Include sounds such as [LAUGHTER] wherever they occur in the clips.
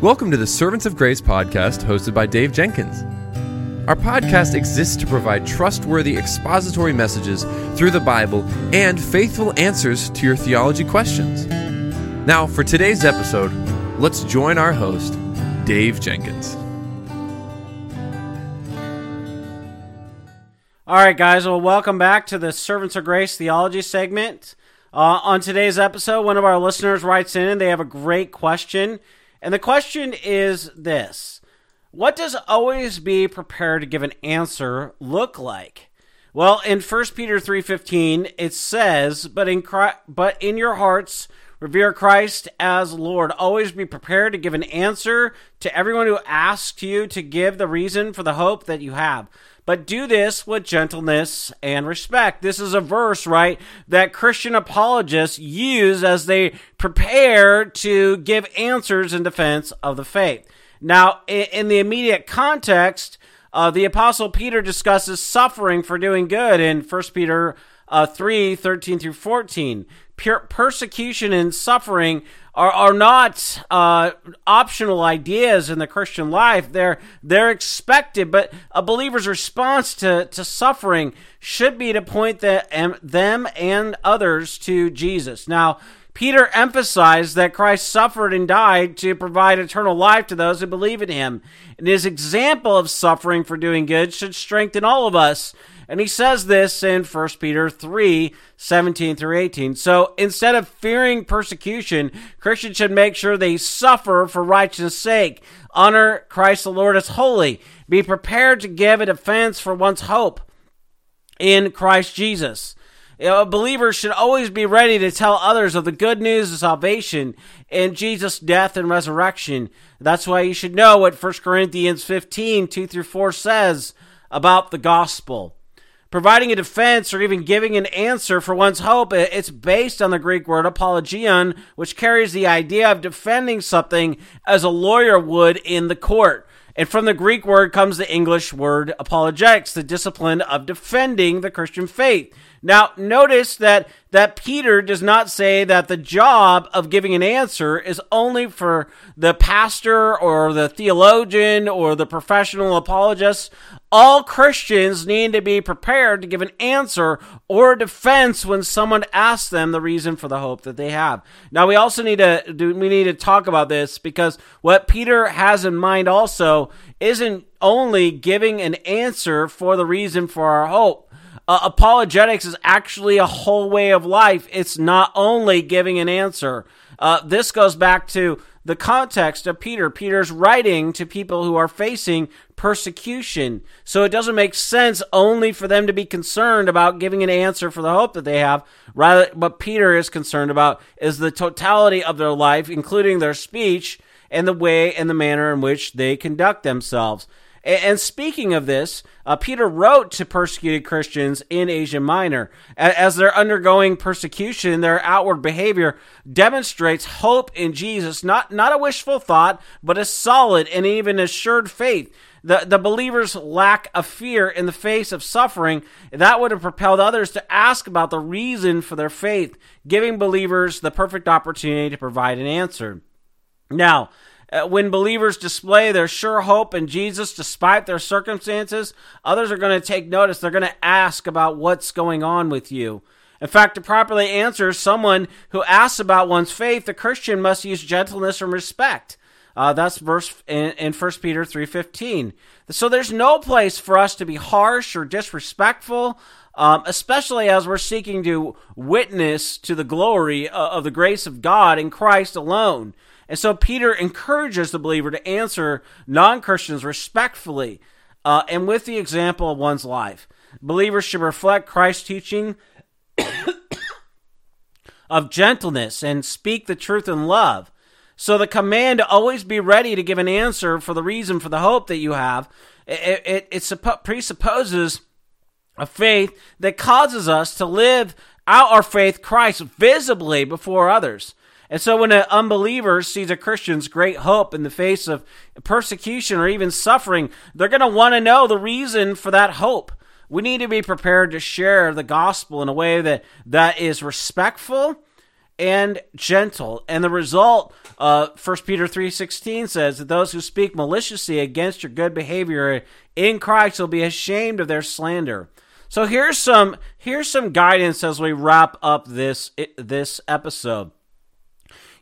Welcome to the Servants of Grace podcast hosted by Dave Jenkins. Our podcast exists to provide trustworthy expository messages through the Bible and faithful answers to your theology questions. Now, for today's episode, let's join our host, Dave Jenkins. All right, guys. Well, welcome back to the Servants of Grace theology segment. Uh, on today's episode, one of our listeners writes in and they have a great question. And the question is this What does always be prepared to give an answer look like? Well, in 1 Peter 3:15 it says, "But in but in your hearts revere Christ as Lord. Always be prepared to give an answer to everyone who asks you to give the reason for the hope that you have." But do this with gentleness and respect. This is a verse, right, that Christian apologists use as they prepare to give answers in defense of the faith. Now, in the immediate context, uh, the Apostle Peter discusses suffering for doing good in 1 Peter uh, 3 13 through 14. Persecution and suffering are, are not uh, optional ideas in the Christian life. They're, they're expected, but a believer's response to, to suffering should be to point the, them and others to Jesus. Now, Peter emphasized that Christ suffered and died to provide eternal life to those who believe in him. And his example of suffering for doing good should strengthen all of us and he says this in 1 Peter 3 17 through 18. So instead of fearing persecution, Christians should make sure they suffer for righteousness' sake. Honor Christ the Lord as holy. Be prepared to give a defense for one's hope in Christ Jesus. You know, should always be ready to tell others of the good news of salvation in Jesus' death and resurrection. That's why you should know what 1 Corinthians 15, 2 through 4 says about the gospel providing a defense or even giving an answer for one's hope, it's based on the Greek word apologion, which carries the idea of defending something as a lawyer would in the court. And from the Greek word comes the English word apologetics, the discipline of defending the Christian faith. Now, notice that, that Peter does not say that the job of giving an answer is only for the pastor or the theologian or the professional apologist. All Christians need to be prepared to give an answer or defense when someone asks them the reason for the hope that they have. Now, we also need to do, we need to talk about this because what Peter has in mind also isn't only giving an answer for the reason for our hope uh, apologetics is actually a whole way of life. It's not only giving an answer. Uh, this goes back to the context of Peter. Peter's writing to people who are facing persecution. So it doesn't make sense only for them to be concerned about giving an answer for the hope that they have. Rather, what Peter is concerned about is the totality of their life, including their speech and the way and the manner in which they conduct themselves. And speaking of this, uh, Peter wrote to persecuted Christians in Asia Minor. As they're undergoing persecution, their outward behavior demonstrates hope in Jesus, not, not a wishful thought, but a solid and even assured faith. The, the believers lack of fear in the face of suffering. That would have propelled others to ask about the reason for their faith, giving believers the perfect opportunity to provide an answer. Now, when believers display their sure hope in Jesus despite their circumstances, others are going to take notice. They're going to ask about what's going on with you. In fact, to properly answer someone who asks about one's faith, the Christian must use gentleness and respect. Uh, that's verse in, in 1 Peter 3.15. So there's no place for us to be harsh or disrespectful, um, especially as we're seeking to witness to the glory of, of the grace of God in Christ alone. And so Peter encourages the believer to answer non Christians respectfully uh, and with the example of one's life. Believers should reflect Christ's teaching [COUGHS] of gentleness and speak the truth in love. So the command to always be ready to give an answer for the reason for the hope that you have, it, it, it presupposes a faith that causes us to live out our faith Christ visibly before others. And so when an unbeliever sees a Christian's great hope in the face of persecution or even suffering, they're going to want to know the reason for that hope. We need to be prepared to share the gospel in a way that, that is respectful and gentle. And the result, uh, 1 Peter 3.16 says that those who speak maliciously against your good behavior in Christ will be ashamed of their slander. So here's some here's some guidance as we wrap up this this episode.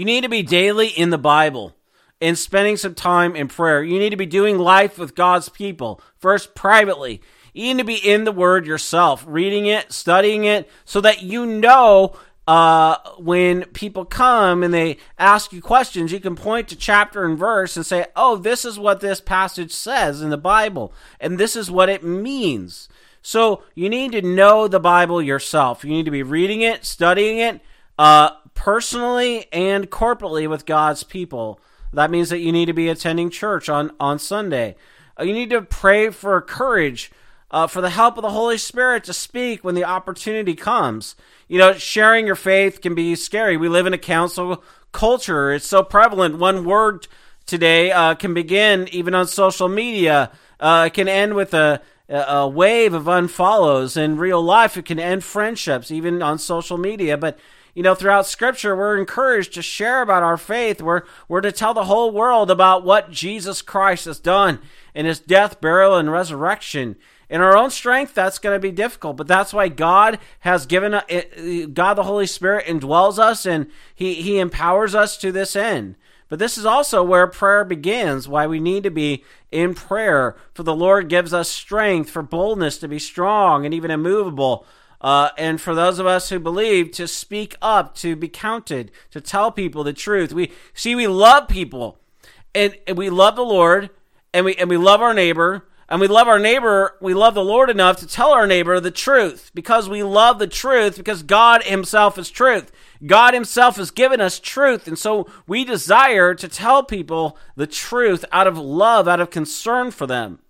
You need to be daily in the Bible and spending some time in prayer. You need to be doing life with God's people, first privately. You need to be in the Word yourself, reading it, studying it, so that you know uh, when people come and they ask you questions, you can point to chapter and verse and say, oh, this is what this passage says in the Bible, and this is what it means. So you need to know the Bible yourself. You need to be reading it, studying it, uh, personally and corporately with God's people. That means that you need to be attending church on, on Sunday. Uh, you need to pray for courage, uh, for the help of the Holy Spirit to speak when the opportunity comes. You know, sharing your faith can be scary. We live in a cancel culture, it's so prevalent. One word today uh, can begin even on social media, uh, it can end with a a wave of unfollows in real life. It can end friendships, even on social media. But you know, throughout Scripture, we're encouraged to share about our faith. We're we're to tell the whole world about what Jesus Christ has done in His death, burial, and resurrection. In our own strength, that's going to be difficult, but that's why God has given uh, uh, God the Holy Spirit indwells us, and He He empowers us to this end. But this is also where prayer begins, why we need to be in prayer. For the Lord gives us strength, for boldness to be strong and even immovable. Uh, and for those of us who believe, to speak up, to be counted, to tell people the truth. We see we love people, and, and we love the Lord, and we and we love our neighbor, and we love our neighbor, we love the Lord enough to tell our neighbor the truth because we love the truth because God Himself is truth. God Himself has given us truth, and so we desire to tell people the truth out of love, out of concern for them.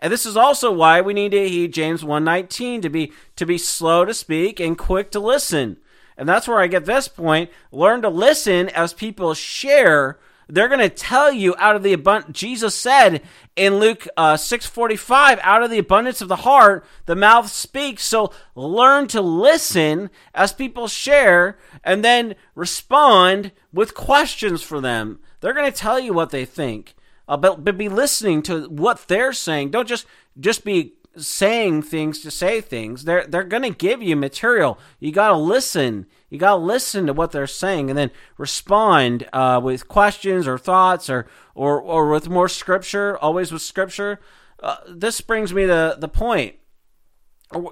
And this is also why we need to heed James 119 to be to be slow to speak and quick to listen. And that's where I get this point. Learn to listen as people share they're going to tell you out of the abundance. Jesus said in Luke uh, 6:45, out of the abundance of the heart, the mouth speaks. So learn to listen as people share and then respond with questions for them. They're going to tell you what they think. But, but be listening to what they're saying. Don't just just be saying things to say things. They're they're going to give you material. You got to listen. You got to listen to what they're saying and then respond uh, with questions or thoughts or or or with more scripture. Always with scripture. Uh, this brings me to the point.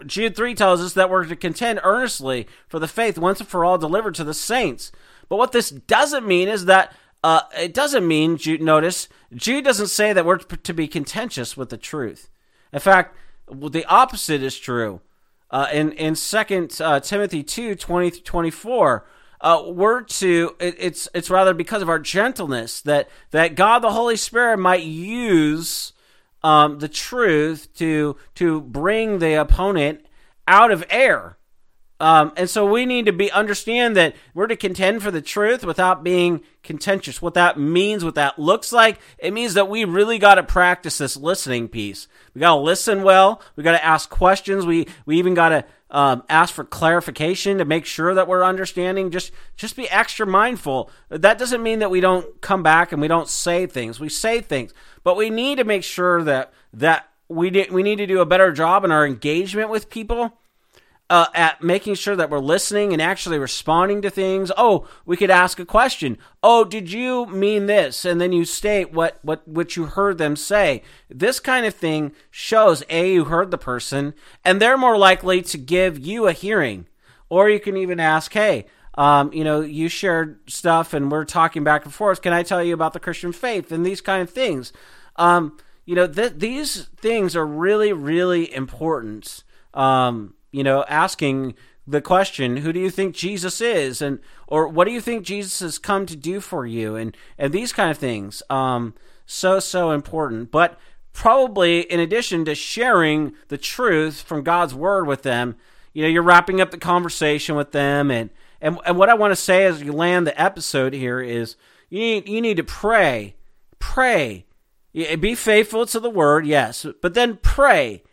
Jude 3 tells us that we're to contend earnestly for the faith once and for all delivered to the saints. But what this doesn't mean is that uh, it doesn't mean, notice, Jude doesn't say that we're to be contentious with the truth. In fact, the opposite is true. Uh, in in Second uh, Timothy 2, 20 24, uh, we're to it, it's it's rather because of our gentleness that that God the Holy Spirit might use um, the truth to to bring the opponent out of error. Um, and so we need to be understand that we're to contend for the truth without being contentious. What that means, what that looks like, it means that we really got to practice this listening piece. We got to listen well. We got to ask questions. We we even got to um, ask for clarification to make sure that we're understanding. Just just be extra mindful. That doesn't mean that we don't come back and we don't say things. We say things, but we need to make sure that that we we need to do a better job in our engagement with people uh, at making sure that we're listening and actually responding to things. Oh, we could ask a question. Oh, did you mean this? And then you state what what what you heard them say. This kind of thing shows a you heard the person, and they're more likely to give you a hearing. Or you can even ask, hey. Um, you know, you shared stuff and we're talking back and forth. Can I tell you about the Christian faith and these kind of things? Um, you know, th- these things are really, really important. Um, you know, asking the question, who do you think Jesus is? And, or what do you think Jesus has come to do for you? And, and these kind of things. Um, so, so important. But probably in addition to sharing the truth from God's word with them, you know, you're wrapping up the conversation with them. And, and, and what I want to say as you land the episode here is you need, you need to pray, pray, be faithful to the word, yes, but then pray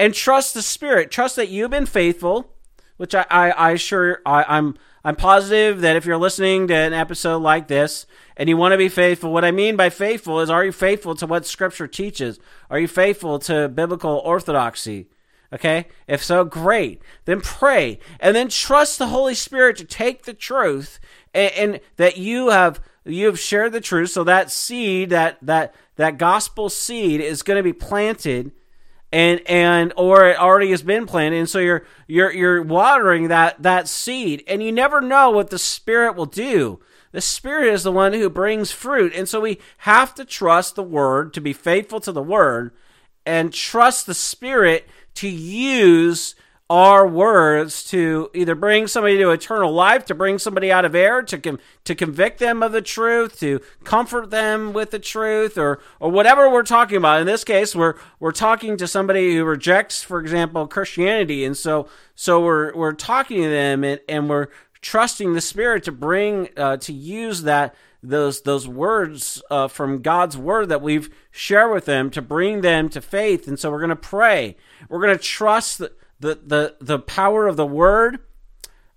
and trust the Spirit. Trust that you've been faithful, which I, I, I sure I, I'm I'm positive that if you're listening to an episode like this and you want to be faithful, what I mean by faithful is are you faithful to what Scripture teaches? Are you faithful to biblical orthodoxy? Okay? If so, great. Then pray and then trust the Holy Spirit to take the truth and, and that you have you have shared the truth so that seed that that that gospel seed is going to be planted and and or it already has been planted. And so you're you're you're watering that that seed and you never know what the spirit will do. The spirit is the one who brings fruit. And so we have to trust the word to be faithful to the word and trust the spirit to use our words to either bring somebody to eternal life, to bring somebody out of error, to com- to convict them of the truth, to comfort them with the truth, or or whatever we're talking about. In this case, we're we're talking to somebody who rejects, for example, Christianity, and so so we're we're talking to them and, and we're trusting the Spirit to bring uh, to use that those those words uh, from God's word that we've shared with them to bring them to faith. And so we're going to pray. We're going to trust the the the power of the word.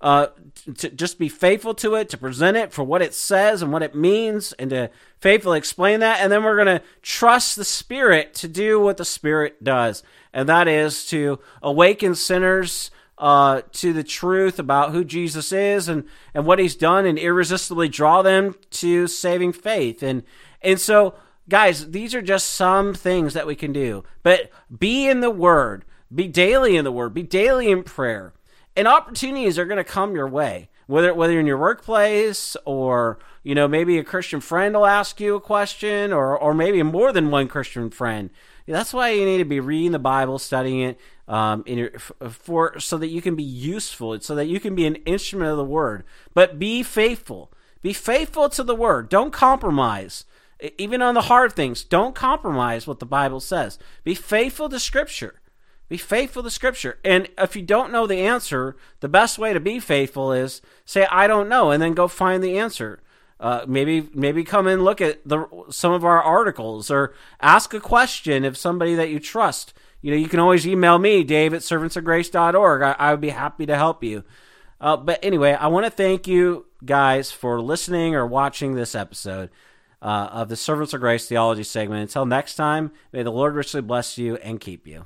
Uh, to just be faithful to it, to present it for what it says and what it means, and to faithfully explain that. And then we're going to trust the Spirit to do what the Spirit does, and that is to awaken sinners uh, to the truth about who Jesus is and, and what He's done, and irresistibly draw them to saving faith. And and so, guys, these are just some things that we can do. But be in the Word be daily in the Word. Be daily in prayer. And opportunities are going to come your way. Whether whether in your workplace or you know maybe a Christian friend will ask you a question or or maybe more than one Christian friend. That's why you need to be reading the Bible, studying it, um, in your, for so that you can be useful, so that you can be an instrument of the Word. But be faithful. Be faithful to the Word. Don't compromise. Even on the hard things, don't compromise what the Bible says. Be faithful to Scripture. Be faithful to Scripture. And if you don't know the answer, the best way to be faithful is say, I don't know, and then go find the answer. Uh, maybe maybe come and look at the some of our articles or ask a question of somebody that you trust. You know, you can always email me, Dave at servantsofgrace.org. I, I would be happy to help you. Uh, but anyway, I want to thank you guys for listening or watching this episode uh, of the Servants of Grace Theology segment. Until next time, may the Lord richly bless you and keep you.